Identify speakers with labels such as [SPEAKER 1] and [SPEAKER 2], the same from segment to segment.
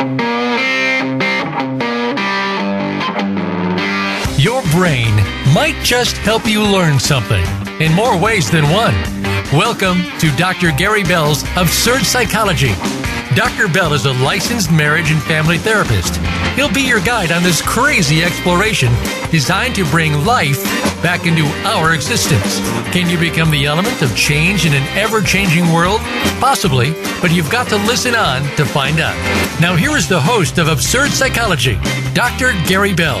[SPEAKER 1] Your brain might just help you learn something in more ways than one. Welcome to Dr. Gary Bell's Absurd Psychology. Dr. Bell is a licensed marriage and family therapist. He'll be your guide on this crazy exploration designed to bring life back into our existence. Can you become the element of change in an ever changing world? Possibly, but you've got to listen on to find out. Now, here is the host of Absurd Psychology, Dr. Gary Bell.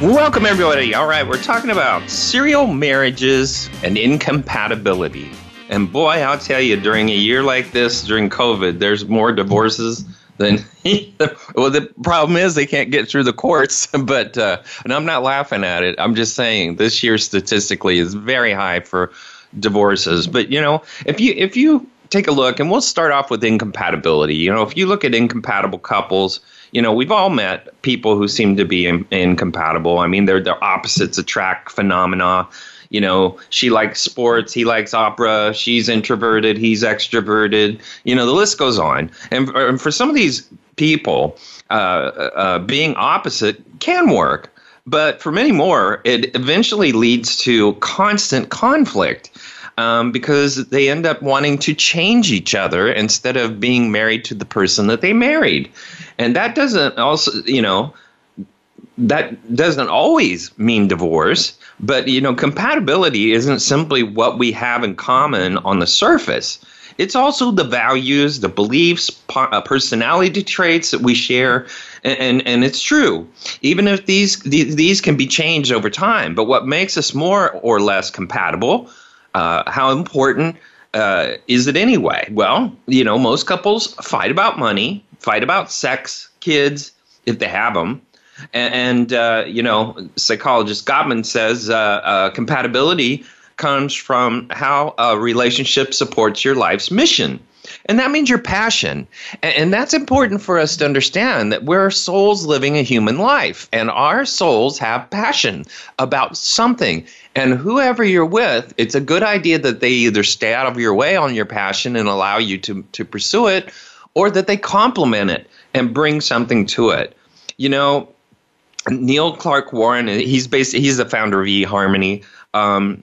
[SPEAKER 2] Welcome, everybody. All right, we're talking about serial marriages and incompatibility. And boy, I'll tell you, during a year like this, during COVID, there's more divorces than. well, the problem is they can't get through the courts. But uh, and I'm not laughing at it. I'm just saying this year statistically is very high for divorces. But you know, if you if you take a look, and we'll start off with incompatibility. You know, if you look at incompatible couples you know, we've all met people who seem to be in, incompatible. I mean, they're the opposites attract phenomena. You know, she likes sports, he likes opera, she's introverted, he's extroverted. You know, the list goes on. And, and for some of these people, uh, uh, being opposite can work. But for many more, it eventually leads to constant conflict. Um, because they end up wanting to change each other instead of being married to the person that they married. And that doesn't also, you know, that doesn't always mean divorce, but you know, compatibility isn't simply what we have in common on the surface. It's also the values, the beliefs, uh, personality traits that we share, and, and, and it's true. Even if these, these these can be changed over time, but what makes us more or less compatible? Uh, how important uh, is it anyway? Well, you know, most couples fight about money, fight about sex, kids, if they have them. And, and uh, you know, psychologist Gottman says uh, uh, compatibility comes from how a relationship supports your life's mission. And that means your passion. And, and, that's important for us to understand that we're souls living a human life, and our souls have passion about something. And whoever you're with, it's a good idea that they either stay out of your way on your passion and allow you to, to pursue it, or that they complement it and bring something to it. You know, Neil Clark Warren, he's based, he's the founder of eHarmony. Um,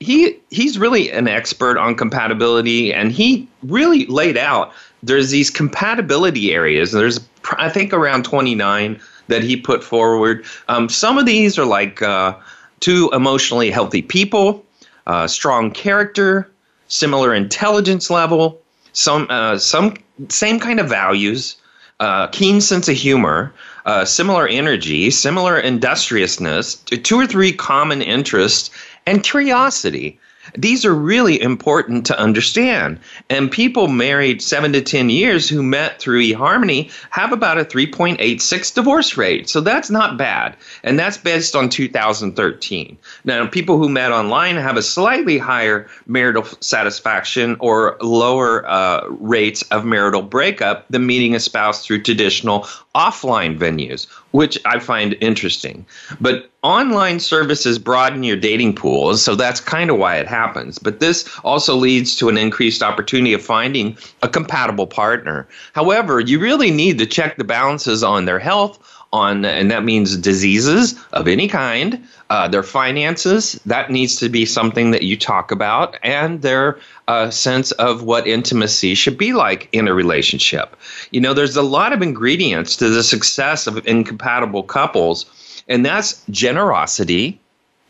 [SPEAKER 2] he he's really an expert on compatibility, and he really laid out there's these compatibility areas. There's I think around 29 that he put forward. Um, some of these are like uh, two emotionally healthy people, uh, strong character, similar intelligence level, some uh, some same kind of values, uh, keen sense of humor, uh, similar energy, similar industriousness, two or three common interests, and curiosity. These are really important to understand. And people married seven to 10 years who met through eHarmony have about a 3.86 divorce rate. So that's not bad. And that's based on 2013. Now, people who met online have a slightly higher marital satisfaction or lower uh, rates of marital breakup than meeting a spouse through traditional offline venues, which I find interesting. But online services broaden your dating pools, so that's kind of why it happens. But this also leads to an increased opportunity of finding a compatible partner. However, you really need to check the balances on their health, on and that means diseases of any kind uh, their finances. That needs to be something that you talk about and their uh, sense of what intimacy should be like in a relationship. You know there's a lot of ingredients to the success of incompatible couples and that's generosity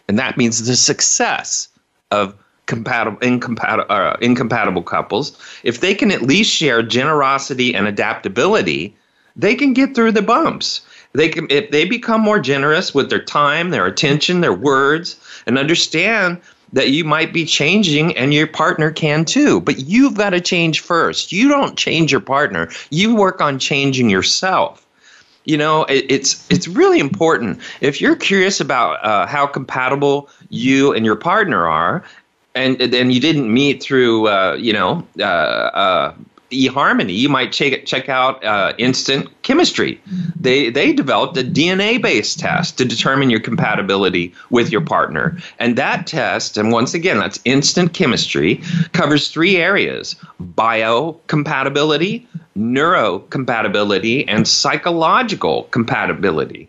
[SPEAKER 2] and that means the success of compatible incompatible uh, incompatible couples if they can at least share generosity and adaptability they can get through the bumps they can if they become more generous with their time, their attention, their words, and understand that you might be changing and your partner can too. But you've got to change first. You don't change your partner. You work on changing yourself. You know, it, it's it's really important. If you're curious about uh, how compatible you and your partner are, and then you didn't meet through, uh, you know, uh, uh eHarmony, you might check check out uh, Instant Chemistry. They they developed a DNA based test to determine your compatibility with your partner, and that test, and once again, that's Instant Chemistry, covers three areas: biocompatibility, neurocompatibility and psychological compatibility.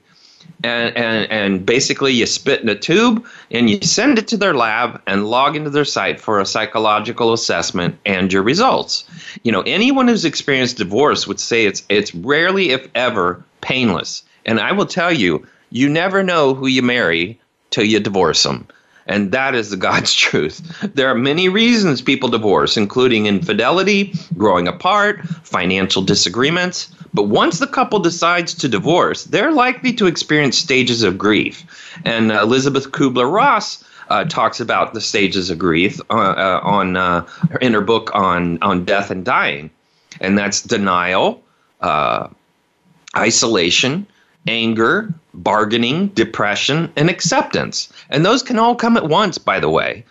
[SPEAKER 2] And, and, and basically, you spit in a tube and you send it to their lab and log into their site for a psychological assessment and your results. You know, anyone who's experienced divorce would say it's, it's rarely, if ever, painless. And I will tell you, you never know who you marry till you divorce them. And that is the God's truth. There are many reasons people divorce, including infidelity, growing apart, financial disagreements. But once the couple decides to divorce, they're likely to experience stages of grief. And uh, Elizabeth Kubler Ross uh, talks about the stages of grief uh, uh on uh, in her book on on death and dying, and that's denial, uh, isolation, anger, bargaining, depression, and acceptance. And those can all come at once, by the way.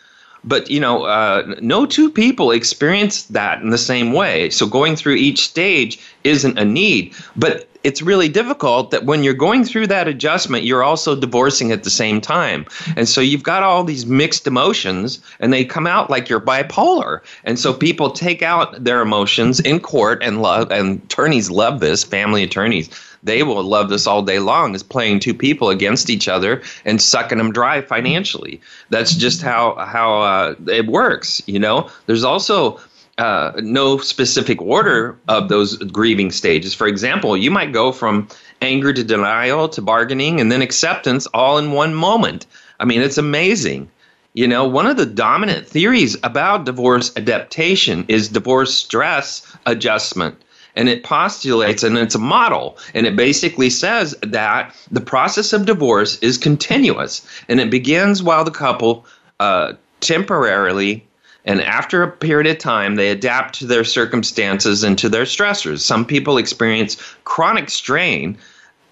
[SPEAKER 2] But, you know, uh, no two people experience that in the same way. So going through each stage isn't a need. But it's really difficult that when you're going through that adjustment, you're also divorcing at the same time. And so you've got all these mixed emotions and they come out like you're bipolar. And so people take out their emotions in court and love and attorneys love this, family attorneys they will love this all day long is playing two people against each other and sucking them dry financially. That's just how how uh, it works. You know, there's also uh, no specific order of those grieving stages. For example, you might go from anger to denial to bargaining and then acceptance all in one moment. I mean, it's amazing. You know, one of the dominant theories about divorce adaptation is divorce stress adjustment and it postulates and it's a model and it basically says that the process of divorce is continuous and it begins while the couple uh, temporarily and after a period of time they adapt to their circumstances and to their stressors. Some people experience chronic strain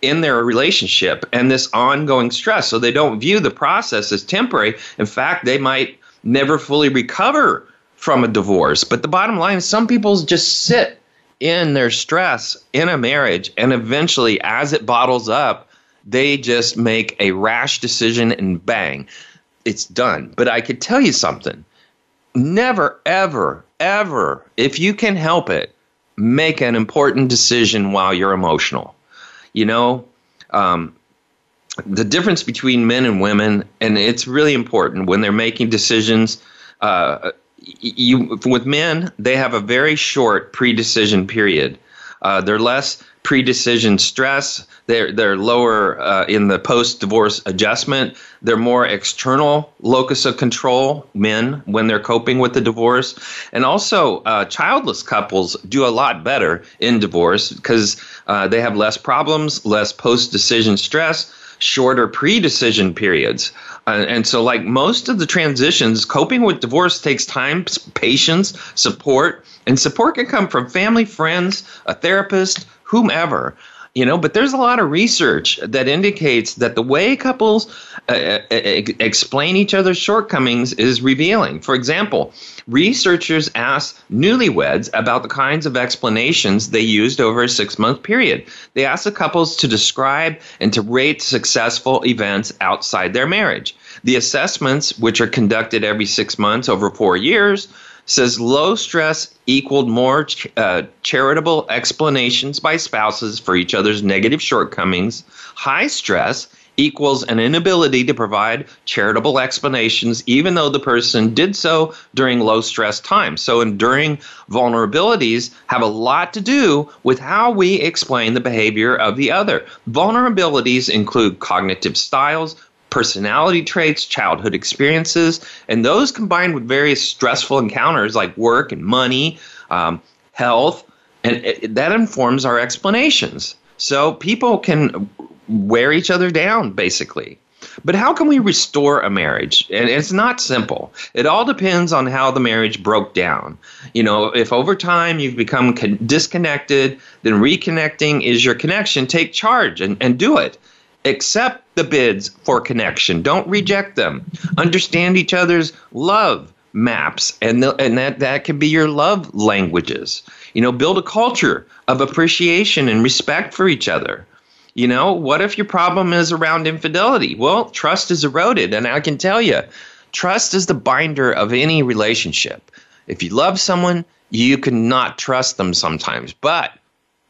[SPEAKER 2] in their relationship and this ongoing stress so they don't view the process as temporary. In fact they might never fully recover from a divorce but the bottom line is some people just sit in their stress in a marriage and eventually as it bottles up they just make a rash decision and bang it's done. But i could tell you something. Never ever ever if you can help it make an important decision while you're emotional. You know um, the difference between men and women and it's really important when they're making decisions uh, you with men they have a very short pre-decision period. Uh, they're less pre-decision stress. They're they're lower uh, in the post-divorce adjustment. They're more external locus of control men when they're coping with the divorce. And also uh, childless couples do a lot better in divorce because uh, they have less problems less post-decision stress shorter pre-decision periods uh, and so, like most of the transitions, coping with divorce takes time, patience, support, and support can come from family, friends, a therapist, whomever you know but there's a lot of research that indicates that the way couples uh, uh, uh explain each other's shortcomings is revealing. For example researchers asked newlyweds about the kinds of explanations they used over a six month period. They asked the couples to describe and to rate successful events outside their marriage the assessments which are conducted every six months over four years says low stress equaled more ch- uh, charitable explanations by spouses for each other's negative shortcomings. High stress equals an inability to provide charitable explanations, even though the person did so during low stress times. So, enduring vulnerabilities have a lot to do with how we explain the behavior of the other. Vulnerabilities include cognitive styles, personality traits, childhood experiences, and those combined with various stressful encounters like work and money, um, health, and it, that informs our explanations. So people can wear each other down, basically. But how can we restore a marriage? And it's not simple. It all depends on how the marriage broke down. You know, if over time you've become con- disconnected, then reconnecting is your connection. Take charge and, and do it. Accept the bids for connection. Don't reject them. Understand each other's love maps, and the, and that that can be your love languages. You know, build a culture of appreciation and respect for each other. You know, what if your problem is around infidelity? Well, trust is eroded, and I can tell you, trust is the binder of any relationship. If you love someone, you cannot trust them sometimes. But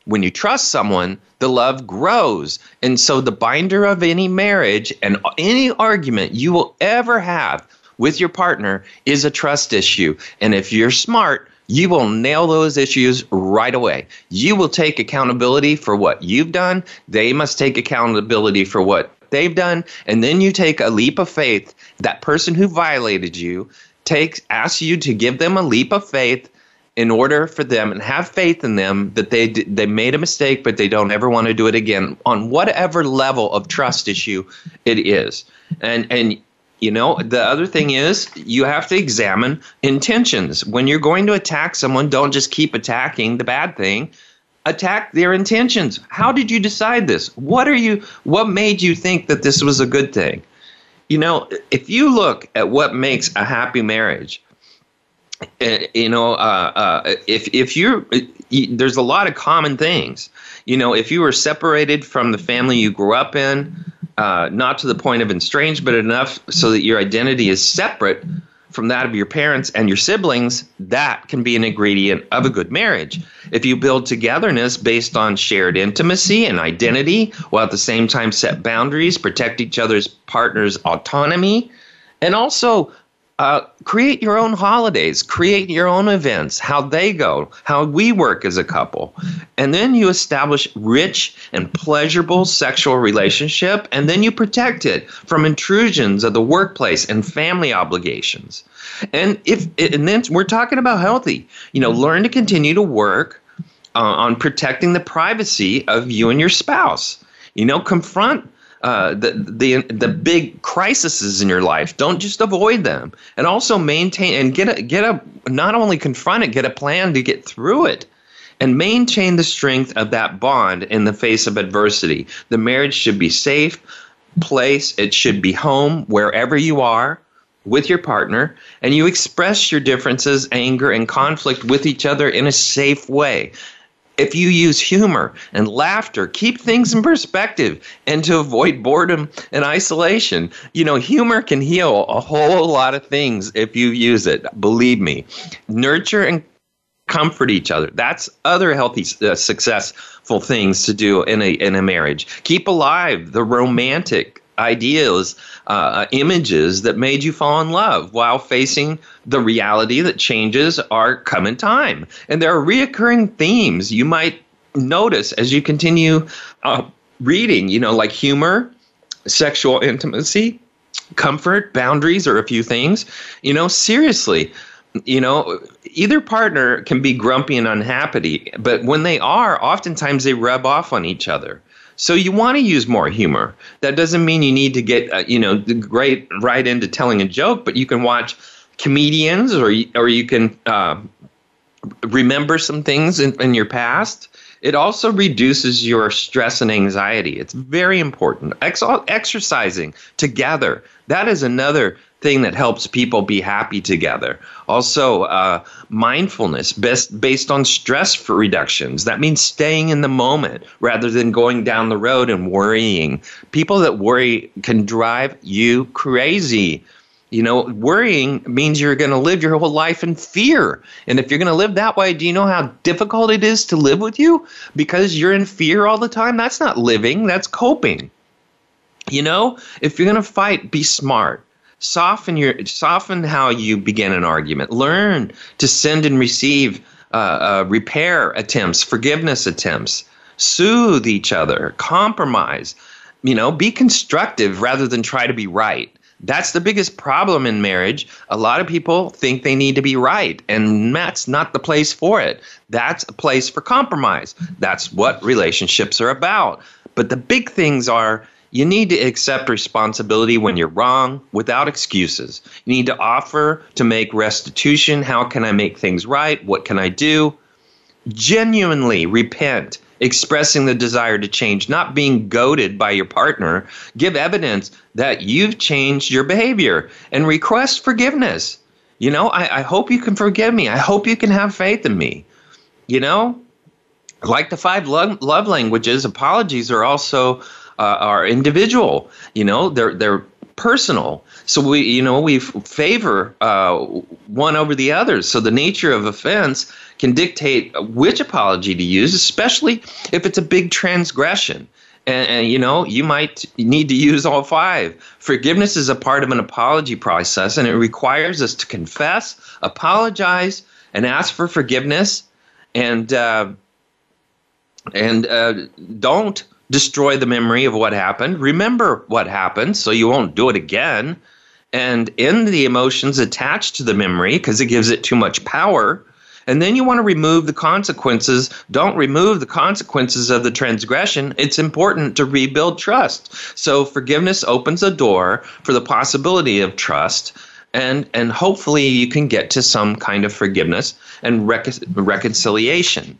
[SPEAKER 2] when you trust someone, the love grows. And so the binder of any marriage and any argument you will ever have with your partner is a trust issue. And if you're smart, you will nail those issues right away. You will take accountability for what you've done. They must take accountability for what they've done. And then you take a leap of faith. That person who violated you takes asks you to give them a leap of faith in order for them and have faith in them that they they made a mistake but they don't ever want to do it again. On whatever level of trust issue it is. And and you know the other thing is you have to examine intentions. When you're going to attack someone don't just keep attacking the bad thing. Attack their intentions. How did you decide this? What are you what made you think that this was a good thing? You know if you look at what makes a happy marriage you know, uh, uh, if if you're there's a lot of common things. You know, if you were separated from the family you grew up in, uh, not to the point of estranged, but enough so that your identity is separate from that of your parents and your siblings, that can be an ingredient of a good marriage. If you build togetherness based on shared intimacy and identity, while at the same time set boundaries, protect each other's partner's autonomy, and also uh, create your own holidays, create your own events, how they go, how we work as a couple. And then you establish rich and pleasurable sexual relationship, and then you protect it from intrusions of the workplace and family obligations. And if and then we're talking about healthy, you know, learn to continue to work uh, on protecting the privacy of you and your spouse. You know, confront uh, the the the big crises in your life. Don't just avoid them, and also maintain and get a get a not only confront it, get a plan to get through it, and maintain the strength of that bond in the face of adversity. The marriage should be safe place. It should be home wherever you are with your partner, and you express your differences, anger, and conflict with each other in a safe way if you use humor and laughter, keep things in perspective and to avoid boredom and isolation. You know, humor can heal a whole lot of things if you use it. Believe me. Nurture and comfort each other. That's other healthy, uh, successful things to do in a in a marriage. Keep alive the romantic ideas, uh, images that made you fall in love while facing the reality that changes are coming time. And there are reoccurring themes you might notice as you continue uh, reading, you know, like humor, sexual intimacy, comfort, boundaries are a few things. You know, seriously, you know, either partner can be grumpy and unhappy, but when they are, oftentimes they rub off on each other. So you want to use more humor. That doesn't mean you need to get uh, you know right right into telling a joke, but you can watch comedians or or you can uh, remember some things in, in your past. It also reduces your stress and anxiety. It's very important. Ex- exercising together. That is another thing that helps people be happy together. Also, uh, mindfulness best based on stress reductions. That means staying in the moment rather than going down the road and worrying. People that worry can drive you crazy. You know, worrying means you're going to live your whole life in fear. And if you're going to live that way, do you know how difficult it is to live with you? Because you're in fear all the time? That's not living, that's coping. You know, if you're going to fight, be smart soften your soften how you begin an argument learn to send and receive uh, uh, repair attempts forgiveness attempts soothe each other compromise you know be constructive rather than try to be right that's the biggest problem in marriage. A lot of people think they need to be right, and that's not the place for it. That's a place for compromise. That's what relationships are about. But the big things are you need to accept responsibility when you're wrong without excuses. You need to offer to make restitution. How can I make things right? What can I do? Genuinely repent, expressing the desire to change, not being goaded by your partner. Give evidence that you've changed your behavior and request forgiveness. You know, I, I hope you can forgive me. I hope you can have faith in me. You know, like the five love, love languages, apologies are also uh, are individual. You know, they're they're personal. So we, you know, we favor uh, one over the other. So the nature of offense can dictate which apology to use, especially if it's a big transgression. And, and, you know, you might need to use all five. Forgiveness is a part of an apology process, and it requires us to confess, apologize, and ask for forgiveness. And uh, and uh, don't destroy the memory of what happened. Remember what happened so you won't do it again. And end the emotions attached to the memory because it gives it too much power. And then you want to remove the consequences. Don't remove the consequences of the transgression. It's important to rebuild trust. So forgiveness opens a door for the possibility of trust. And, and hopefully you can get to some kind of forgiveness and rec- reconciliation.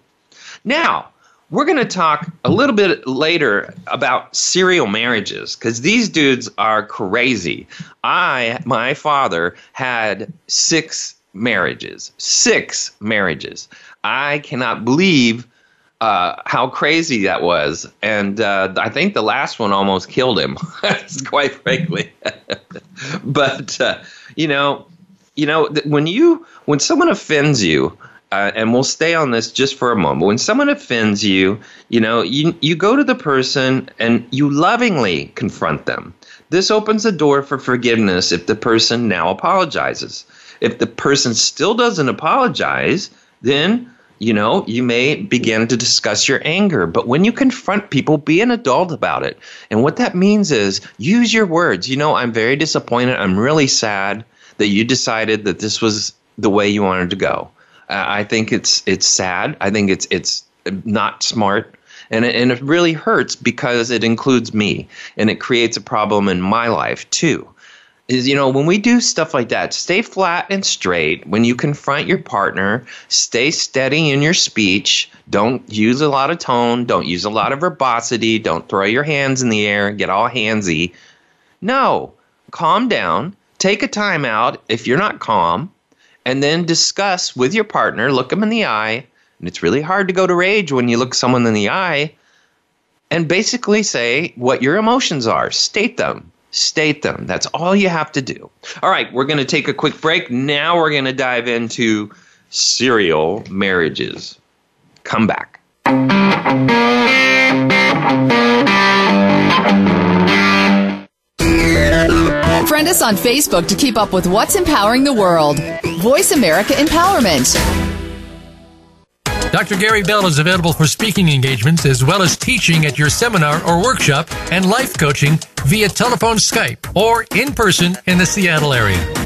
[SPEAKER 2] Now, we're going to talk a little bit later about serial marriages because these dudes are crazy. I, my father, had six marriages. Six marriages. I cannot believe uh, how crazy that was. And uh, I think the last one almost killed him, quite frankly. but, uh, you know, you know, when you when someone offends you, uh, and we'll stay on this just for a moment. When someone offends you, you know, you, you go to the person and you lovingly confront them. This opens the door for forgiveness if the person now apologizes. If the person still doesn't apologize, then you know, you may begin to discuss your anger. But when you confront people, be an adult about it. And what that means is use your words. You know, I'm very disappointed. I'm really sad that you decided that this was the way you wanted to go. Uh, I think it's it's sad. I think it's it's not smart. And it, and it really hurts because it includes me and it creates a problem in my life too. Is you know when we do stuff like that stay flat and straight. When you confront your partner stay steady in your speech. Don't use a lot of tone. Don't use a lot of verbosity. Don't throw your hands in the air. Get all handsy. No. Calm down. Take a time out. If you're not calm and then discuss with your partner, look them in the eye, and it's really hard to go to rage when you look someone in the eye, and basically say what your emotions are. State them. State them. That's all you have to do. All right, we're going to take a quick break. Now we're going to dive into serial marriages. Come back.
[SPEAKER 3] Friend us on Facebook to keep up with what's empowering the world. Voice America Empowerment.
[SPEAKER 1] Dr. Gary Bell is available for speaking engagements as well as teaching at your seminar or workshop and life coaching via telephone Skype or in person in the Seattle area.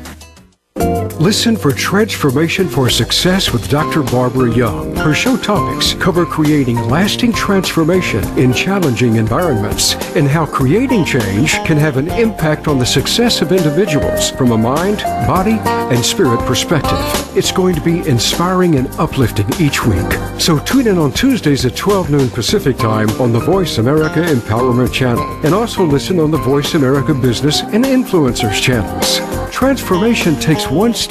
[SPEAKER 4] Listen for Transformation for Success with Dr. Barbara Young. Her show topics cover creating lasting transformation in challenging environments and how creating change can have an impact on the success of individuals from a mind, body, and spirit perspective. It's going to be inspiring and uplifting each week. So tune in on Tuesdays at 12 noon Pacific Time on the Voice America Empowerment Channel and also listen on the Voice America Business and Influencers channels. Transformation takes one step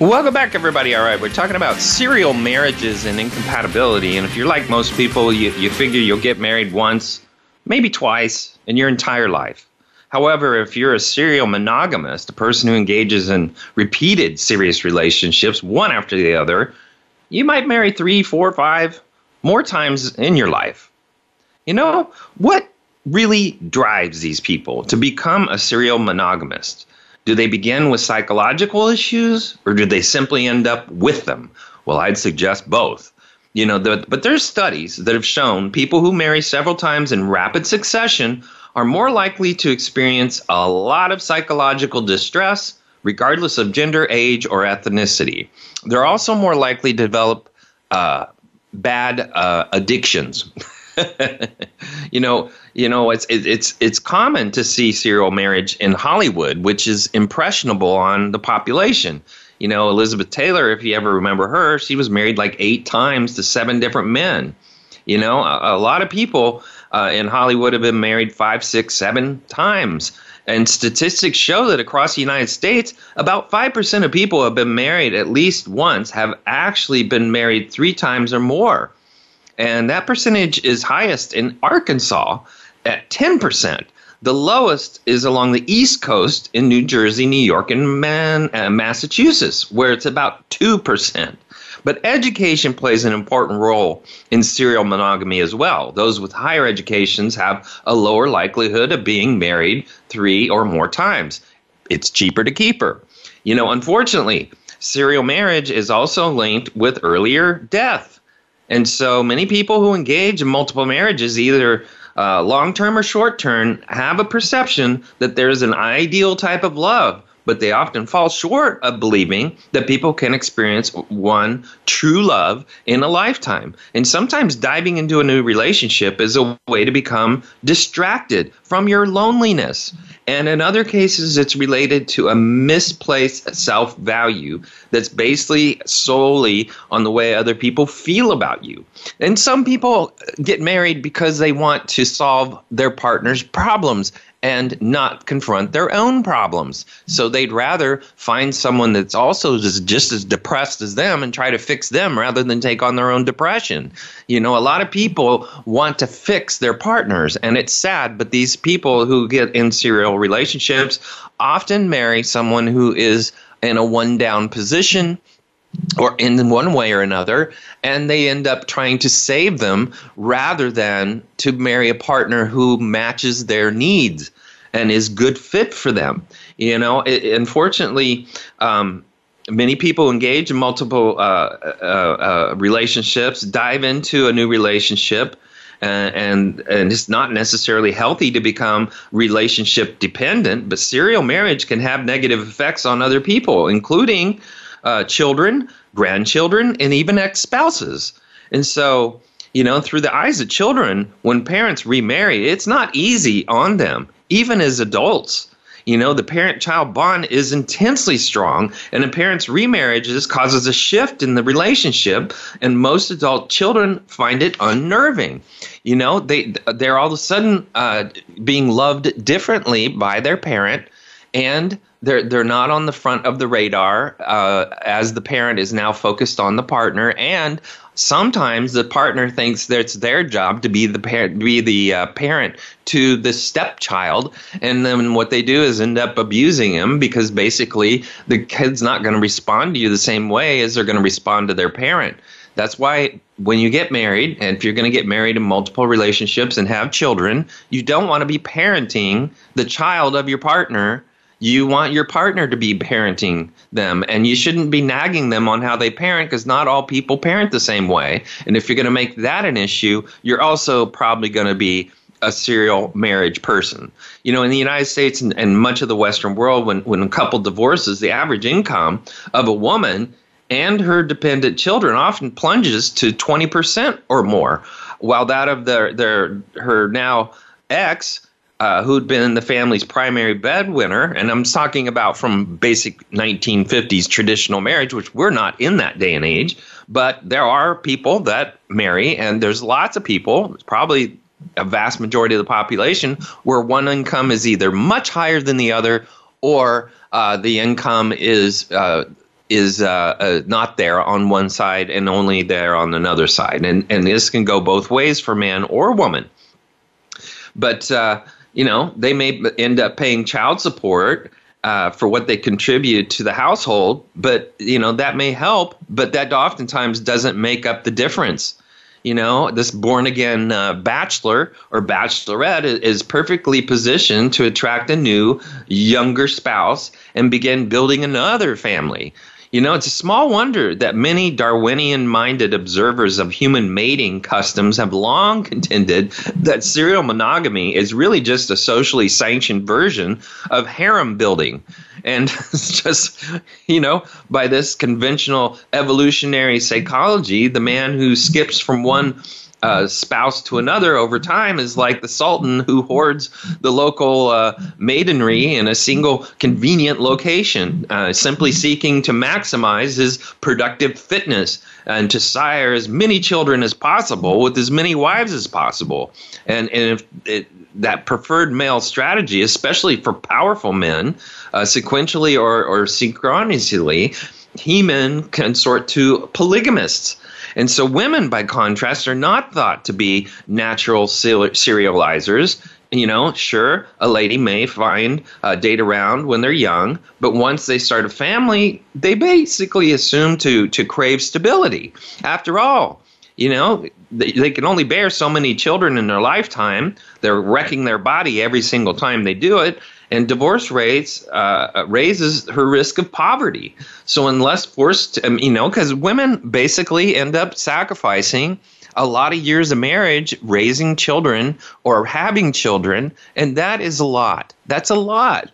[SPEAKER 2] Welcome back, everybody. All right, we're talking about serial marriages and incompatibility. And if you're like most people, you, you figure you'll get married once, maybe twice in your entire life. However, if you're a serial monogamist, a person who engages in repeated serious relationships, one after the other, you might marry three, four, five more times in your life. You know, what really drives these people to become a serial monogamist? Do they begin with psychological issues or do they simply end up with them? Well, I'd suggest both. You know, the, but there's studies that have shown people who marry several times in rapid succession are more likely to experience a lot of psychological distress, regardless of gender, age, or ethnicity. They're also more likely to develop uh, bad uh, addictions. you know, you know, it's it's it's common to see serial marriage in Hollywood, which is impressionable on the population. You know, Elizabeth Taylor, if you ever remember her, she was married like eight times to seven different men. You know, a, a lot of people uh, in Hollywood have been married five, six, seven times. And statistics show that across the United States, about 5% of people have been married at least once have actually been married three times or more. And that percentage is highest in Arkansas at 10%. The lowest is along the East Coast in New Jersey, New York, and Man- uh, Massachusetts, where it's about 2%. But education plays an important role in serial monogamy as well. Those with higher educations have a lower likelihood of being married three or more times. It's cheaper to keep her. You know, unfortunately, serial marriage is also linked with earlier death. And so many people who engage in multiple marriages, either uh, long term or short term, have a perception that there's an ideal type of love, but they often fall short of believing that people can experience one true love in a lifetime. And sometimes diving into a new relationship is a way to become distracted from your loneliness. And in other cases, it's related to a misplaced self value that's basically solely on the way other people feel about you. And some people get married because they want to solve their partner's problems and not confront their own problems. So they'd rather find someone that's also just, just as depressed as them and try to fix them rather than take on their own depression. You know, a lot of people want to fix their partners, and it's sad, but these people who get in serial relationships often marry someone who is in a one down position or in one way or another, and they end up trying to save them rather than to marry a partner who matches their needs and is good fit for them. You know, it, unfortunately, um, many people engage in multiple uh, uh, uh, relationships, dive into a new relationship. And, and and it's not necessarily healthy to become relationship dependent, but serial marriage can have negative effects on other people, including uh, children, grandchildren, and even ex spouses. And so, you know, through the eyes of children, when parents remarry, it's not easy on them, even as adults. You know, the parent child bond is intensely strong, and a parent's remarriages causes a shift in the relationship, and most adult children find it unnerving. You know, they they're all of a sudden uh, being loved differently by their parent, and they're they're not on the front of the radar uh, as the parent is now focused on the partner. And sometimes the partner thinks that it's their job to be the parent be the uh, parent to the stepchild. And then what they do is end up abusing him because basically the kid's not going to respond to you the same way as they're going to respond to their parent. That's why when you get married and if you're going to get married in multiple relationships and have children you don't want to be parenting the child of your partner you want your partner to be parenting them, and you shouldn't be nagging them on how they parent because not all people parent the same way. And if you're going to make that an issue, you're also probably going to be a serial marriage person. You know, in the United States and, and much of the Western world, when, when a couple divorces, the average income of a woman and her dependent children often plunges to 20% or more, while that of their, their her now ex uh, who'd been the family's primary breadwinner, and I'm talking about from basic 1950s traditional marriage, which we're not in that day and age, but there are people that marry, and there's lots of people, probably a vast majority of the population, where one income is either much higher than the other or uh, the income is uh, is uh, uh, not there on one side and only there on another side. And, and this can go both ways for man or woman. But, uh, you know, they may end up paying child support uh, for what they contribute to the household, but, you know, that may help, but that oftentimes doesn't make up the difference. You know, this born again uh, bachelor or bachelorette is perfectly positioned to attract a new, younger spouse and begin building another family. You know, it's a small wonder that many Darwinian minded observers of human mating customs have long contended that serial monogamy is really just a socially sanctioned version of harem building. And it's just, you know, by this conventional evolutionary psychology, the man who skips from one uh, spouse to another over time is like the sultan who hoards the local uh, maidenry in a single convenient location, uh, simply seeking to maximize his productive fitness and to sire as many children as possible with as many wives as possible. And, and if it, that preferred male strategy, especially for powerful men, uh, sequentially or, or synchronously, he men consort to polygamists and so women, by contrast, are not thought to be natural serializers. You know, sure, a lady may find uh, date around when they're young, but once they start a family, they basically assume to to crave stability. After all, you know, they, they can only bear so many children in their lifetime. They're wrecking their body every single time they do it and divorce rates uh, raises her risk of poverty. So unless forced, um, you know, because women basically end up sacrificing a lot of years of marriage raising children or having children, and that is a lot. That's a lot.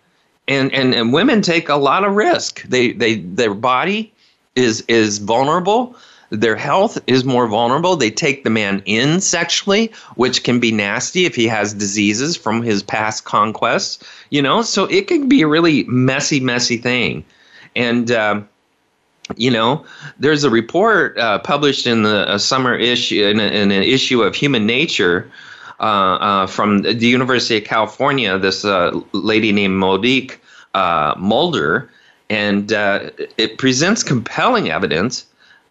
[SPEAKER 2] And, and, and women take a lot of risk. They, they, their body is, is vulnerable their health is more vulnerable. They take the man in sexually, which can be nasty if he has diseases from his past conquests, you know, so it can be a really messy, messy thing. And, um, you know, there's a report uh, published in the summer issue, in, in, an issue of Human Nature. Uh, uh, from the University of California, this uh, lady named Monique uh, Mulder, and it presents compelling evidence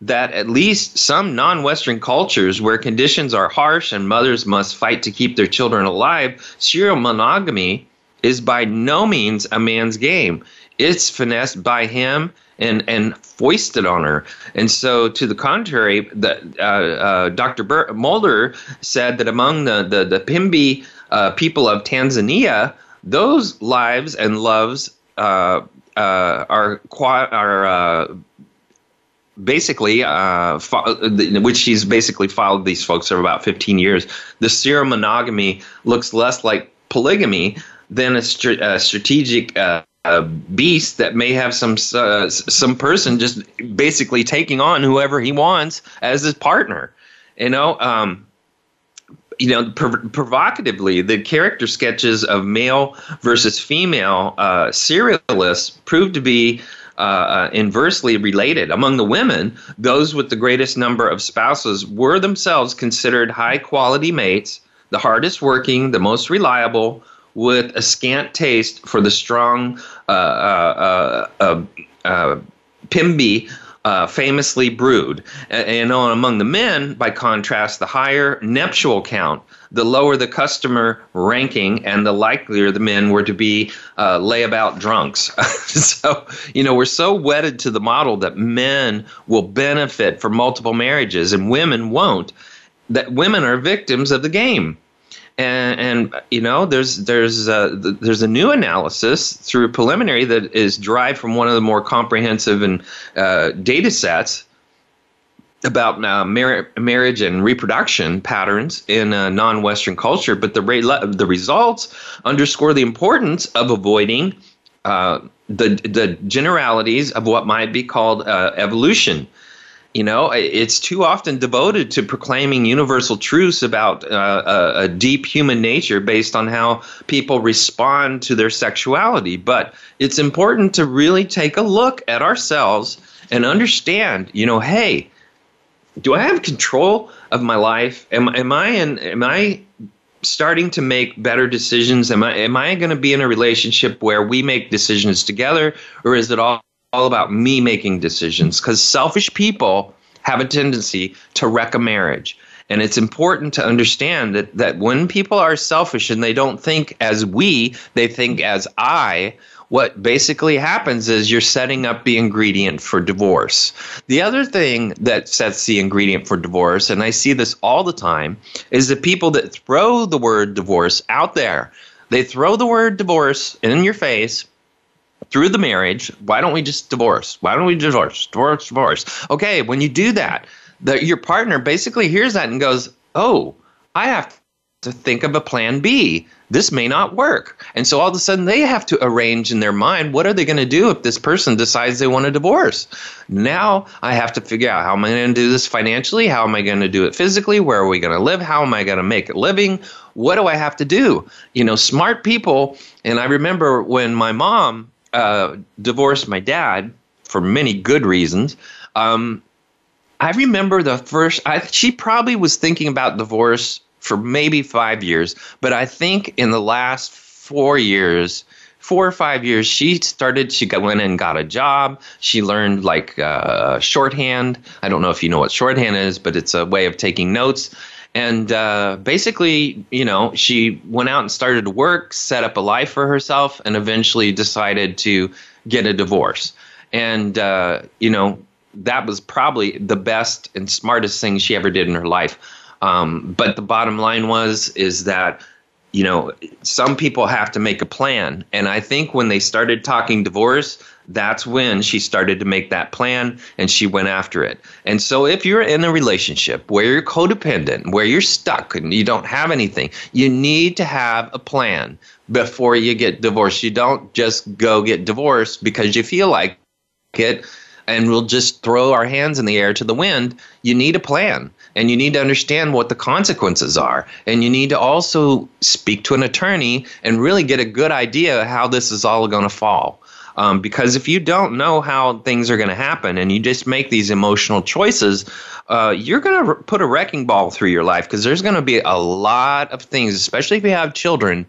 [SPEAKER 2] that at least some non Western cultures where conditions are harsh and mothers must fight to keep their children alive, serial monogamy is by no means a man's game. It's finessed by him and, and foisted on her. And so, to the contrary, the, uh, uh, Dr. Bur- Mulder said that among the, the, the Pimbwe uh, people of Tanzania, those lives and loves uh, uh, are, are uh, basically, uh, which she's basically followed these folks for about 15 years, the serial monogamy looks less like polygamy than a, st- a strategic uh, a beast that may have some uh, some person just basically taking on whoever he wants as his partner. You know, um, you know, prov- provocatively, the character sketches of male versus female uh, serialists prove to be uh, uh, inversely related. Among the women, those with the greatest number of spouses were themselves considered high quality mates, the hardest working, the most reliable, with a scant taste for the strong uh, uh, uh, uh Pimbwe uh, famously brewed. And, among the men, by contrast, the higher nuptial count, the lower the customer ranking, and the likelier the men were to be uh, layabout drunks. so, you know, we're so wedded to the model that men will benefit from multiple marriages and women won't, that women are victims of the game and, and you know there's there's uh, there's a new analysis through preliminary that is derived from one of the more comprehensive and uh, data sets about uh, mar- marriage and reproduction patterns in a non-Western culture, but the re- the results underscore the importance of avoiding uh, the the generalities of what might be called uh, evolution you know, it's too often devoted to proclaiming universal truths about uh, a, a, deep human nature based on how people respond to their sexuality. But it's important to really take a look at ourselves and understand, you know, hey, do I have control of my life? Am, am I in, am I starting to make better decisions? Am I am I going to be in a relationship where we make decisions together, or is it all all about me making decisions because selfish people have a tendency to wreck a marriage. And it's important to understand that, that when people are selfish and they don't think as we, they think as I, what basically happens is you're setting up the ingredient for divorce. The other thing that sets the ingredient for divorce, and I see this all the time, is the people that throw the word divorce out there. They throw the word divorce in your face through the marriage. Why don't we just divorce? Why don't we divorce? Divorce, divorce. Okay, when you do that, the, your partner basically hears that and goes, "Oh, I have to think of a plan B. This may not work." And so all of a sudden they have to arrange in their mind what are they going to do if this person decides they want a divorce. Now I have to figure out how am I going to do this financially? How am I going to do it physically? Where are we going to live? How am I going to make a living? What do I have to do? You know, smart people. And I remember when my mom uh, divorced my dad for many good reasons. Um, I remember the first. I, she probably was thinking about divorce for maybe five years, but I think in the last four years, four or five years, she started. She went and got a job. She learned like uh, shorthand. I don't know if you know what shorthand is, but it's a way of taking notes. And uh, basically, you know, she went out and started to work, set up a life for herself, and eventually decided to get a divorce. And, uh, you know, that was probably the best and smartest thing she ever did in her life. Um, but the bottom line was is that you know some people have to make a plan, and I think when they started talking divorce, that's when she started to make that plan and she went after it. And so if you're in a relationship where you're codependent, where you're stuck and you don't have anything, you need to have a plan before you get divorced. You don't just go get divorced because you feel like it and we'll just throw our hands in the air to the wind. You need a plan and you need to understand what the consequences are. And you need to also speak to an attorney and really get a good idea how this is all going to fall. Um, because if you don't know how things are going to happen and you just make these emotional choices, uh, you're going to r- put a wrecking ball through your life because there's going to be a lot of things, especially if you have children,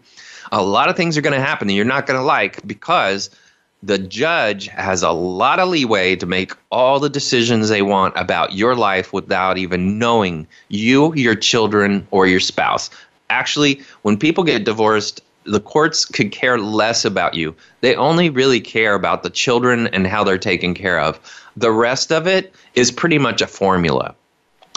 [SPEAKER 2] a lot of things are going to happen that you're not going to like because the judge has a lot of leeway to make all the decisions they want about your life without even knowing you, your children, or your spouse. Actually, when people get divorced, the courts could care less about you. They only really care about the children and how they're taken care of. The rest of it is pretty much a formula.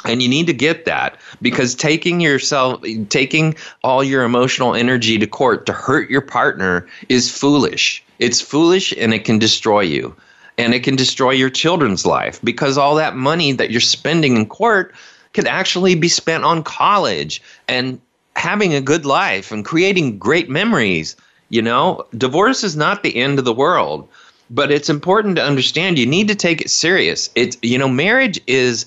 [SPEAKER 2] And you need to get that because taking yourself, taking all your emotional energy to court to hurt your partner is foolish. It's foolish and it can destroy you. And it can destroy your children's life because all that money that you're spending in court could actually be spent on college and having a good life and creating great memories. You know, divorce is not the end of the world, but it's important to understand you need to take it serious. It's, you know, marriage is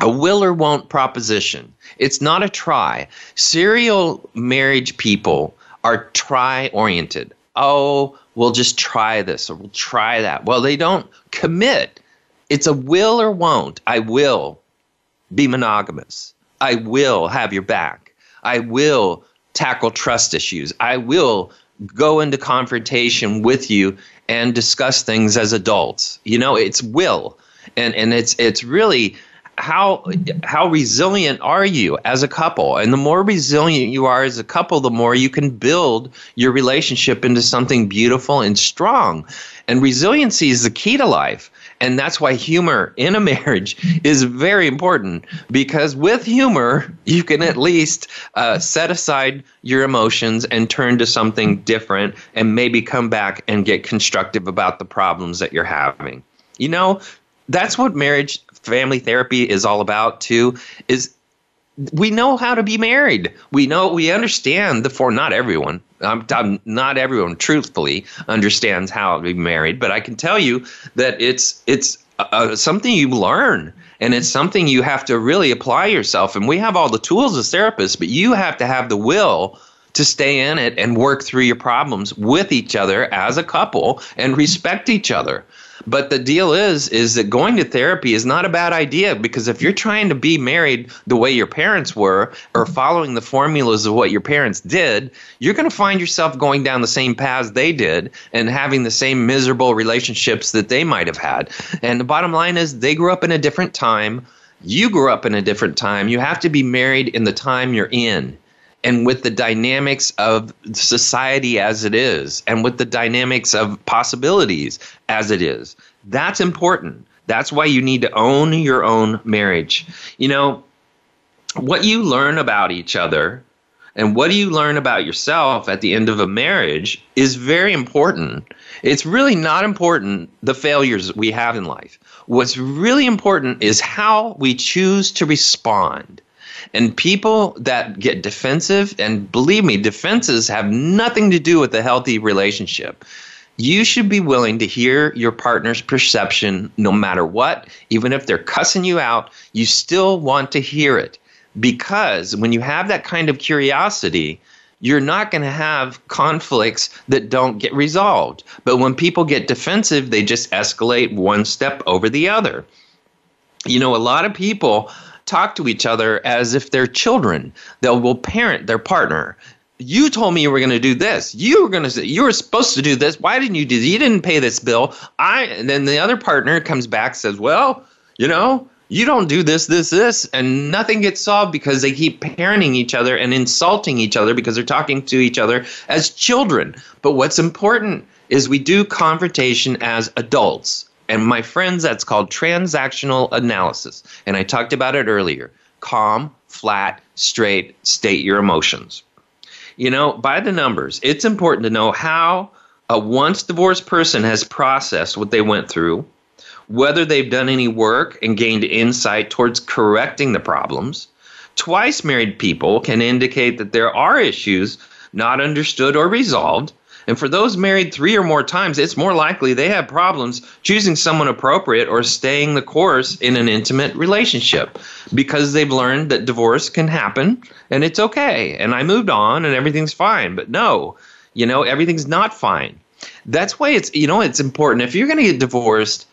[SPEAKER 2] a will or won't proposition. It's not a try. Serial marriage people are try oriented. Oh, we'll just try this or we'll try that. Well, they don't commit. It's a will or won't. I will be monogamous. I will have your back. I will tackle trust issues. I will go into confrontation with you and discuss things as adults. You know, it's will. And and it's it's really how how resilient are you as a couple? And the more resilient you are as a couple the more you can build your relationship into something beautiful and strong. And resiliency is the key to life. And that's why humor in a marriage is very important because with humor, you can at least uh, set aside your emotions and turn to something different and maybe come back and get constructive about the problems that you're having. You know, that's what marriage family therapy is all about too is we know how to be married. We know we understand the for not everyone. I'm, I'm, not everyone truthfully understands how to be married, but I can tell you that it's it's uh, something you learn and it's something you have to really apply yourself. And we have all the tools as therapists, but you have to have the will to stay in it and work through your problems with each other as a couple and respect each other. But the deal is, is that going to therapy is not a bad idea because if you're trying to be married the way your parents were or following the formulas of what your parents did, you're going to find yourself going down the same paths they did and having the same miserable relationships that they might have had. And the bottom line is, they grew up in a different time. You grew up in a different time. You have to be married in the time you're in and with the dynamics of society as it is and with the dynamics of possibilities as it is. That's important. That's why you need to own your own marriage. You know, what you learn about each other and what do you learn about yourself at the end of a marriage is very important. It's really not important the failures we have in life. What's really important is how we choose to respond and people that get defensive, and believe me, defenses have nothing to do with a healthy relationship. You should be willing to hear your partner's perception no matter what. Even if they're cussing you out, you still want to hear it. Because when you have that kind of curiosity, you're not going to have conflicts that don't get resolved. But when people get defensive, they just escalate one step over the other. You know, a lot of people talk to each other as if they're children. They will parent their partner. You told me you were going to do this. You were going to say you were supposed to do this. Why didn't you do this? You didn't pay this bill. I and then the other partner comes back says, "Well, you know, you don't do this, this, this, and nothing gets solved because they keep parenting each other and insulting each other because they're talking to each other as children. But what's important is we do confrontation as adults. And my friends, that's called transactional analysis. And I talked about it earlier. Calm, flat, straight, state your emotions. You know, by the numbers, it's important to know how a once divorced person has processed what they went through, whether they've done any work and gained insight towards correcting the problems. Twice married people can indicate that there are issues not understood or resolved, and for those married three or more times, it's more likely they have problems choosing someone appropriate or staying the course in an intimate relationship because they've learned that divorce can happen and it's okay. And I moved on and everything's fine. But no, you know, everything's not fine. That's why it's, you know, it's important. If you're going to get divorced,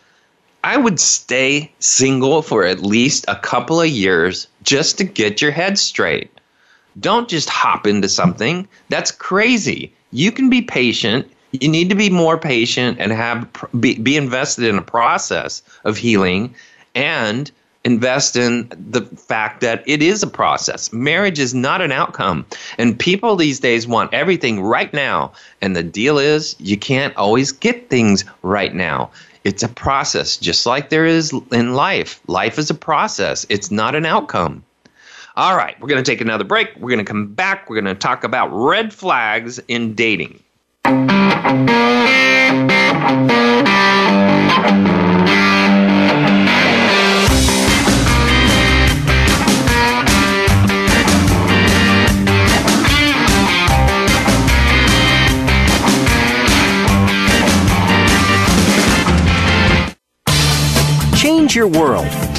[SPEAKER 2] I would stay single for at least a couple of years just to get your head straight. Don't just hop into something. That's crazy you can be patient. You need to be more patient and have be, be invested in a process of healing and invest in the fact that it is a process. Marriage is not an outcome. And people these days want everything right now. And the deal is you can't always get things right now. It's a process, just like there is in life. Life is a process, it's not an outcome. All right, we're going to take another break. We're going to come back. We're going to talk about red flags in dating.
[SPEAKER 5] Change your world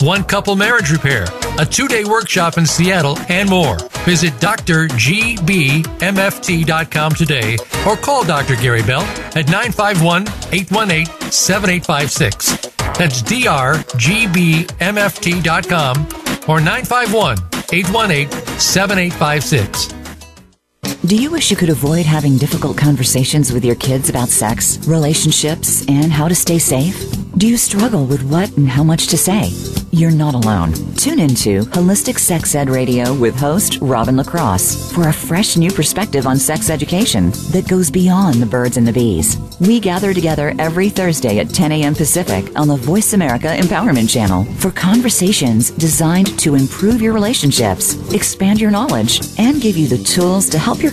[SPEAKER 1] one couple marriage repair, a two day workshop in Seattle, and more. Visit drgbmft.com today or call Dr. Gary Bell at 951 818 7856. That's drgbmft.com or 951 818 7856.
[SPEAKER 6] Do you wish you could avoid having difficult conversations with your kids about sex, relationships, and how to stay safe? Do you struggle with what and how much to say? You're not alone. Tune into Holistic Sex Ed Radio with host Robin LaCrosse for a fresh new perspective on sex education that goes beyond the birds and the bees. We gather together every Thursday at 10 a.m. Pacific on the Voice America Empowerment Channel for conversations designed to improve your relationships, expand your knowledge, and give you the tools to help your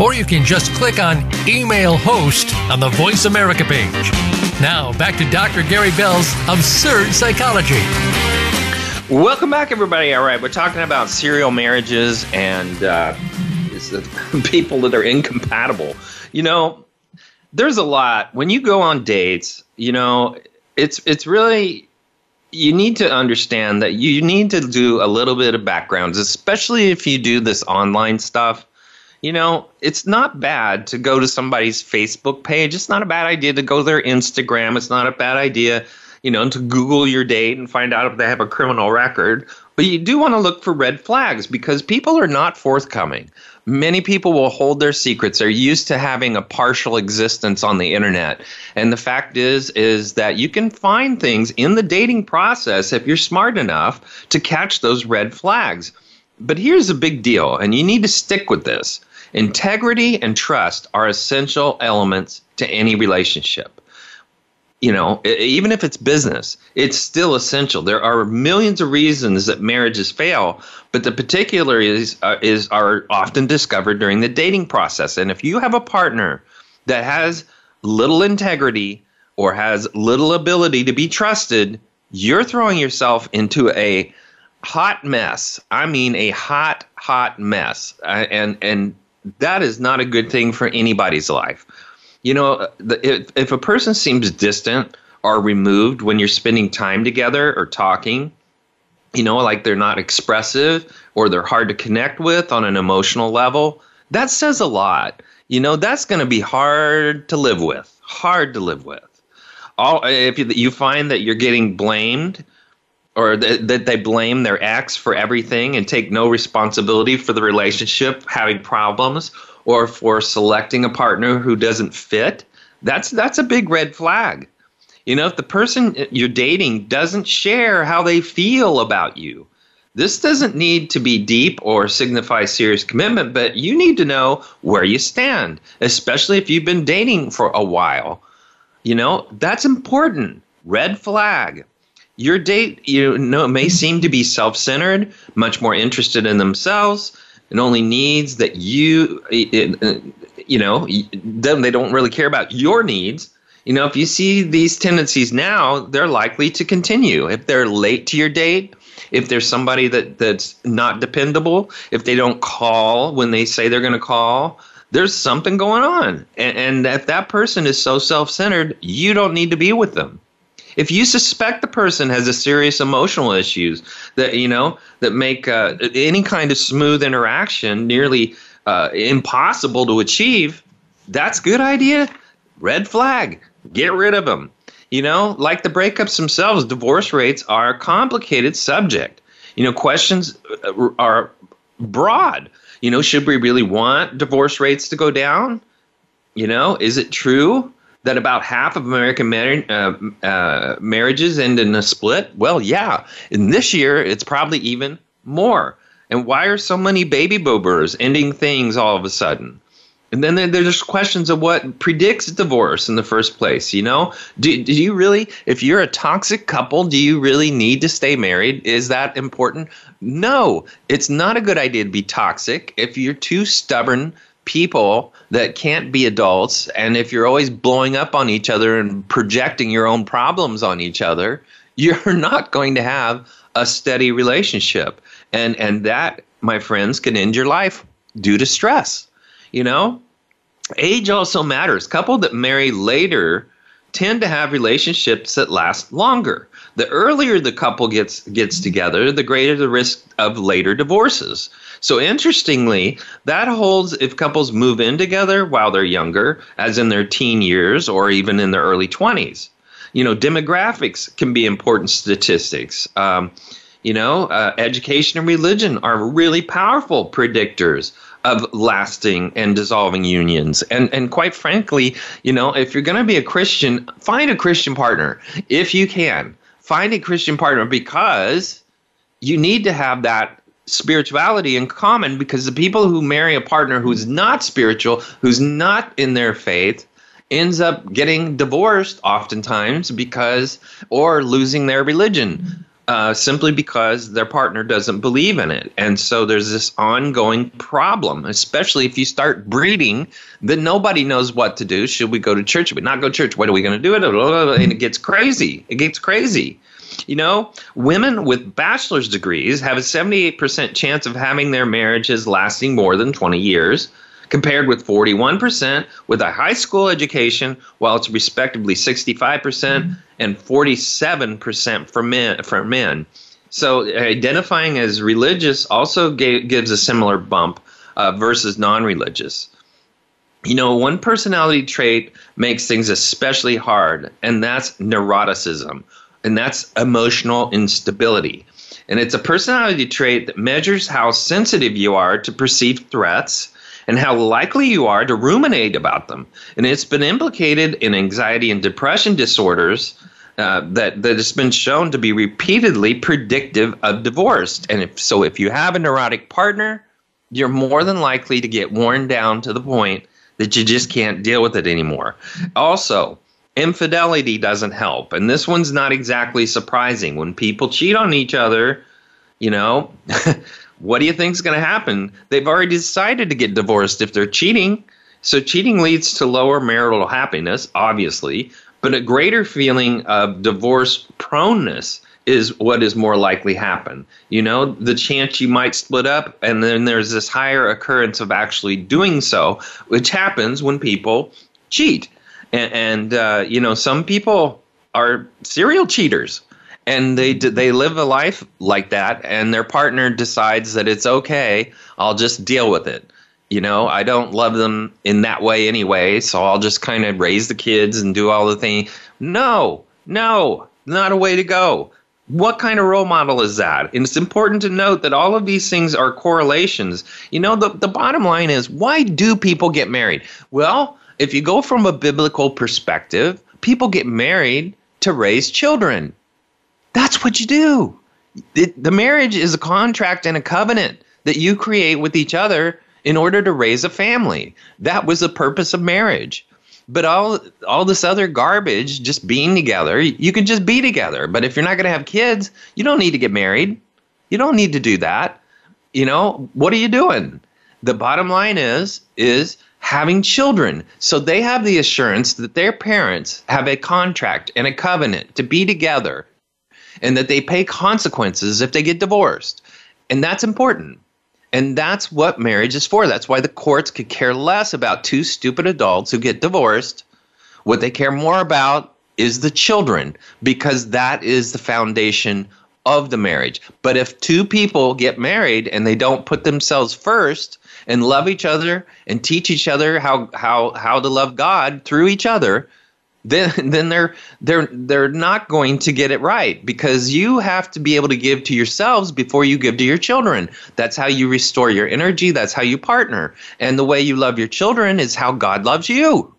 [SPEAKER 1] or you can just click on Email Host on the Voice America page. Now, back to Dr. Gary Bell's Absurd Psychology.
[SPEAKER 2] Welcome back, everybody. All right, we're talking about serial marriages and uh, people that are incompatible. You know, there's a lot when you go on dates. You know, it's it's really you need to understand that you need to do a little bit of backgrounds, especially if you do this online stuff you know, it's not bad to go to somebody's Facebook page. It's not a bad idea to go to their Instagram. It's not a bad idea, you know, to Google your date and find out if they have a criminal record. But you do want to look for red flags because people are not forthcoming. Many people will hold their secrets. They're used to having a partial existence on the internet. And the fact is is that you can find things in the dating process if you're smart enough to catch those red flags. But here's a big deal, and you need to stick with this. Integrity and trust are essential elements to any relationship. You know, even if it's business, it's still essential. There are millions of reasons that marriages fail, but the particular is, uh, is are often discovered during the dating process. And if you have a partner that has little integrity or has little ability to be trusted, you're throwing yourself into a hot mess. I mean, a hot, hot mess. Uh, and and that is not a good thing for anybody's life. You know, if, if a person seems distant or removed when you're spending time together or talking, you know, like they're not expressive or they're hard to connect with on an emotional level, that says a lot. You know, that's going to be hard to live with. Hard to live with. All if you, you find that you're getting blamed or that, that they blame their ex for everything and take no responsibility for the relationship having problems or for selecting a partner who doesn't fit, that's that's a big red flag. You know, if the person you're dating doesn't share how they feel about you, this doesn't need to be deep or signify serious commitment, but you need to know where you stand, especially if you've been dating for a while. You know, that's important. Red flag your date you know may seem to be self-centered much more interested in themselves and only needs that you you know them they don't really care about your needs. You know if you see these tendencies now they're likely to continue. If they're late to your date if there's somebody that that's not dependable if they don't call when they say they're going to call there's something going on. And, and if that person is so self-centered you don't need to be with them if you suspect the person has a serious emotional issues that you know that make uh, any kind of smooth interaction nearly uh, impossible to achieve, that's good idea. Red flag. Get rid of them. You know, like the breakups themselves, divorce rates are a complicated subject. You know, questions uh, are broad. You know, should we really want divorce rates to go down? You know, is it true that about half of American mar- uh, uh, marriages end in a split? Well, yeah. And this year, it's probably even more. And why are so many baby boomers ending things all of a sudden? And then there's questions of what predicts divorce in the first place. You know, do, do you really, if you're a toxic couple, do you really need to stay married? Is that important? No, it's not a good idea to be toxic. If you're two stubborn people that can't be adults. And if you're always blowing up on each other and projecting your own problems on each other you're not going to have a steady relationship. And and that my friends can end your life due to stress you know? Age also matters. Couple that marry later tend to have relationships that last longer. The earlier the couple gets gets together, the greater the risk of later divorces. So interestingly, that holds if couples move in together while they're younger, as in their teen years or even in their early 20s. You know, demographics can be important statistics. Um, you know, uh, education and religion are really powerful predictors of lasting and dissolving unions. And and quite frankly, you know, if you're going to be a Christian, find a Christian partner if you can. Find a Christian partner because you need to have that spirituality in common because the people who marry a partner who's not spiritual, who's not in their faith, ends up getting divorced oftentimes because or losing their religion uh, simply because their partner doesn't believe in it. And so there's this ongoing problem, especially if you start breeding, then nobody knows what to do. Should we go to church? Should we not go to church? What are we going to do? And it gets crazy. It gets crazy. You know, women with bachelor's degrees have a 78% chance of having their marriages lasting more than 20 years compared with 41% with a high school education, while it's respectively 65% and 47% for men. For men. So identifying as religious also gave, gives a similar bump uh, versus non-religious. You know, one personality trait makes things especially hard, and that's neuroticism, and that's emotional instability. And it's a personality trait that measures how sensitive you are to perceived threats and how likely you are to ruminate about them. And it's been implicated in anxiety and depression disorders uh, that that has been shown to be repeatedly predictive of divorce. And if, so, if you have a neurotic partner, you're more than likely to get worn down to the point that you just can't deal with it anymore. Also, infidelity doesn't help, and this one's not exactly surprising. When people cheat on each other, you know, what do you think is going to happen? They've already decided to get divorced if they're cheating. So cheating leads to lower marital happiness, obviously, but a greater feeling of divorce proneness is what is more likely happen. You know, the chance you might split up, and then there's this higher occurrence of actually doing so, which happens when people cheat. And, and uh, you know, some people are serial cheaters. And they they live a life like that and their partner decides that it's okay i'll just deal with it. You know i don't love them in that way anyway so i'll just kind of raise the kids and do all the thing. No no not a way to go. What kind of role model is that? And it's important to note that all of these things are correlations. You know the, the bottom line is why do people get married? Well if you go from a biblical perspective people get married to raise children that's what you do. It, the marriage is a contract and a covenant that you create with each other in order to raise a family. That was the purpose of marriage. But all all this other garbage, just being together, you can just be together. But if you're not going to have kids, you don't need to get married. You don't need to do that. You know, what are you doing? The bottom line is is having children. So they have the assurance that their parents have a contract and a covenant to be together and that they pay consequences if they get divorced. And that's important. And that's what marriage is for. That's why the courts could care less about two stupid adults who get divorced. What they care more about is the children because that is the foundation of the marriage. But if two people get married and they don't put themselves first and love each other and teach each other how how how to love God through each other, then then they're they're they're not going to get it right because you have to be able to give to yourselves before you give to your children. That's how you restore your energy, that's how you partner. And the way you love your children is how God loves you.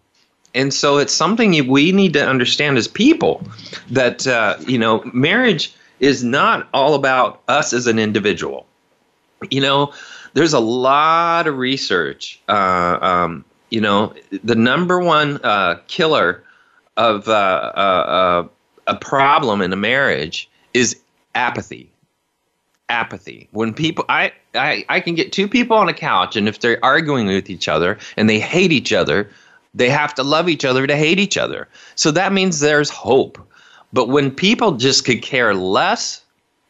[SPEAKER 2] And so it's something we need to understand as people that uh, you know marriage is not all about us as an individual. You know, there's a lot of research. Uh, um, you know, the number one uh, killer of uh, uh, uh, a problem in a marriage is apathy. Apathy. When people, I, I, I can get two people on a couch, and if they're arguing with each other and they hate each other, they have to love each other to hate each other. So that means there's hope. But when people just could care less,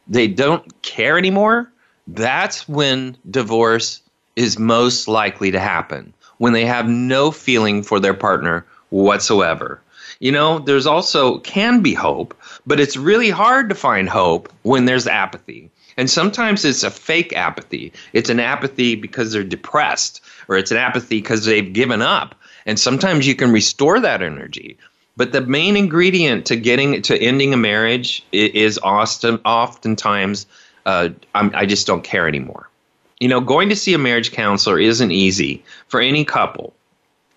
[SPEAKER 2] they don't care anymore, that's when divorce is most likely to happen. When they have no feeling for their partner whatsoever. You know, there's also can be hope, but it's really hard to find hope when there's apathy. And sometimes it's a fake apathy. It's an apathy because they're depressed, or it's an apathy because they've given up. And sometimes you can restore that energy. But the main ingredient to getting to ending a marriage is often, oftentimes, uh, i just don't care anymore. You know, going to see a marriage counselor isn't easy for any couple,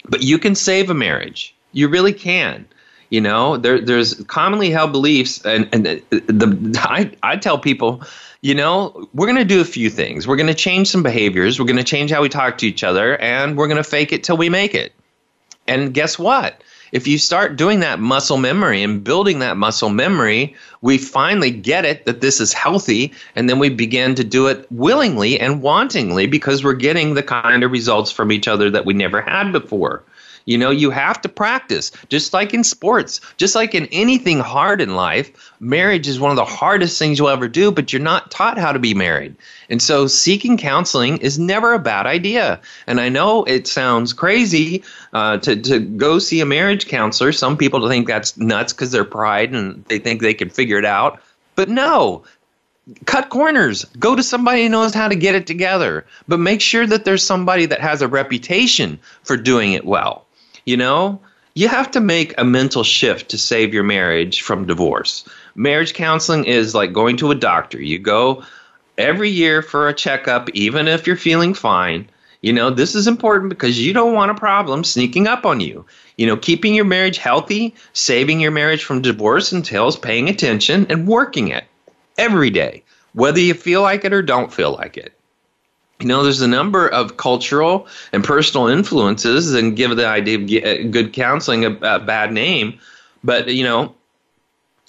[SPEAKER 2] but you can save a marriage. You really can. You know, there, there's commonly held beliefs, and, and the, the I, I tell people, you know, we're going to do a few things. We're going to change some behaviors. We're going to change how we talk to each other, and we're going to fake it till we make it. And guess what? If you start doing that muscle memory and building that muscle memory, we finally get it that this is healthy. And then we begin to do it willingly and wantingly because we're getting the kind of results from each other that we never had before. You know, you have to practice, just like in sports, just like in anything hard in life. Marriage is one of the hardest things you'll ever do, but you're not taught how to be married. And so seeking counseling is never a bad idea. And I know it sounds crazy uh, to, to go see a marriage counselor. Some people think that's nuts because they're pride and they think they can figure it out. But no, cut corners go to somebody who knows how to get it together but make sure that there's somebody that has a reputation for doing it well you know, you have to make a mental shift to save your marriage from divorce. Marriage counseling is like going to a doctor. You go every year for a checkup, even if you're feeling fine. You know, this is important because you don't want a problem sneaking up on you. You know, keeping your marriage healthy, saving your marriage from divorce entails paying attention and working it every day, whether you feel like it or don't feel like it you know, there's a number of cultural and personal influences and give the idea of uh, good counseling a, a bad name. But, you know,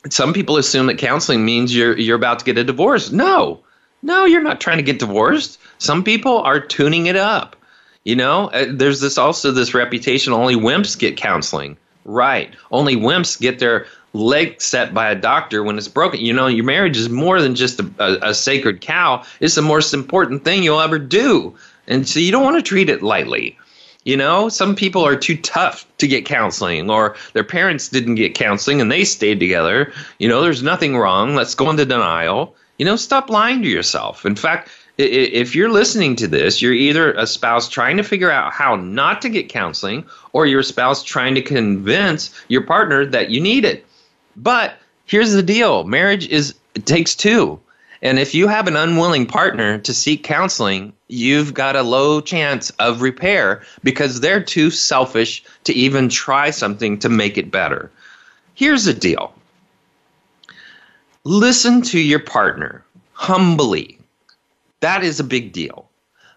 [SPEAKER 2] some people assume that counseling means you're you're about to get a divorce. No, no, you're not trying to get divorced. Some people are tuning it up. You know, uh, there's this also this reputation only wimps get counseling. Right. Only wimps get their leg set by a doctor when it's broken. You know, your marriage is more than just a, a, a sacred cow. It's the most important thing you'll ever do. And so you don't want to treat it lightly. You know, some people are too tough to get counseling, or their parents didn't get counseling and they stayed together. You know, there's nothing wrong. Let's go into denial. You know, stop lying to yourself. In fact, if you're listening to this, you're either a spouse trying to figure out how not to get counseling, or your spouse trying to convince your partner that you need it. But here's the deal marriage is it takes two. And if you have an unwilling partner to seek counseling, you've got a low chance of repair because they're too selfish to even try something to make it better. Here's the deal listen to your partner humbly. That is a big deal.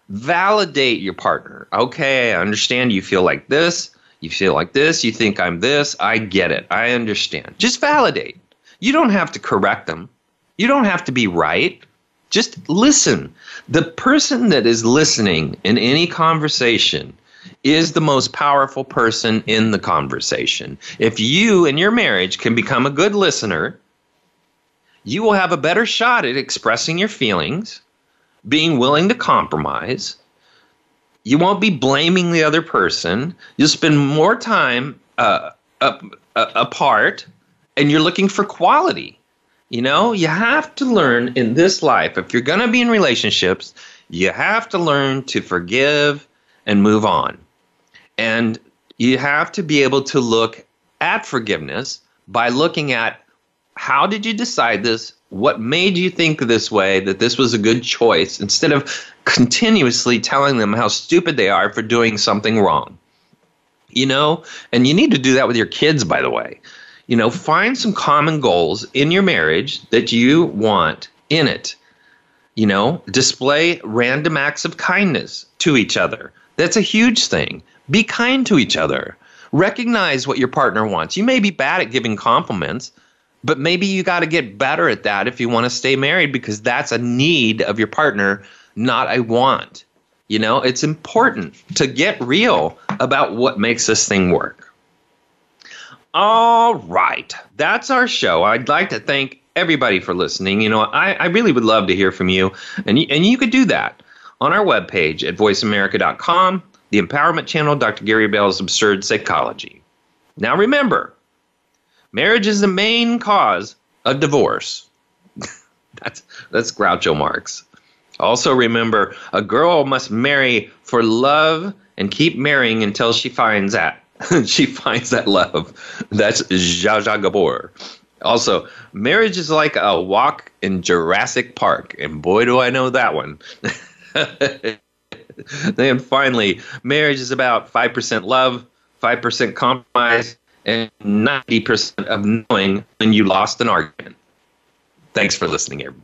[SPEAKER 2] Validate your partner. Okay, I understand you feel like this. You feel like this, you think I'm this, I get it. I understand. Just validate. You don't have to correct them. You don't have to be right. Just listen. The person that is listening in any conversation is the most powerful person in the conversation. If you in your marriage can become a good listener, you will have a better shot at expressing your feelings, being willing to compromise, you won't be blaming the other person. You'll spend more time uh, up, uh, apart, and you're looking for quality. You know, you have to learn in this life, if you're going to be in relationships, you have to learn to forgive and move on. And you have to be able to look at forgiveness by looking at how did you decide this? What made you think this way, that this was a good choice, instead of continuously telling them how stupid they are for doing something wrong. You know, and you need to do that with your kids, by the way. You know, find some common goals in your marriage that you want in it. You know, display random acts of kindness to each other. That's a huge thing. Be kind to each other. Recognize what your partner wants. You may be bad at giving compliments, but maybe you got to get better at that if you want to stay married because that's a need of your partner not a want. You know, it's important to get real about what makes this thing work. All right, that's our show. I'd like to thank everybody for listening. You know, I, I really would love to hear from you, and and you could do that on our webpage at voiceamerica.com, the Empowerment Channel, Dr. Gary Bell's Absurd Psychology. Now remember, Marriage is the main cause of divorce. that's that's Groucho Marx. Also remember, a girl must marry for love and keep marrying until she finds that she finds that love. That's Zsa Zsa Gabor. Also, marriage is like a walk in Jurassic Park, and boy, do I know that one. then finally, marriage is about 5% love, 5% compromise, and 90% of knowing when you lost an argument. Thanks for listening, everybody.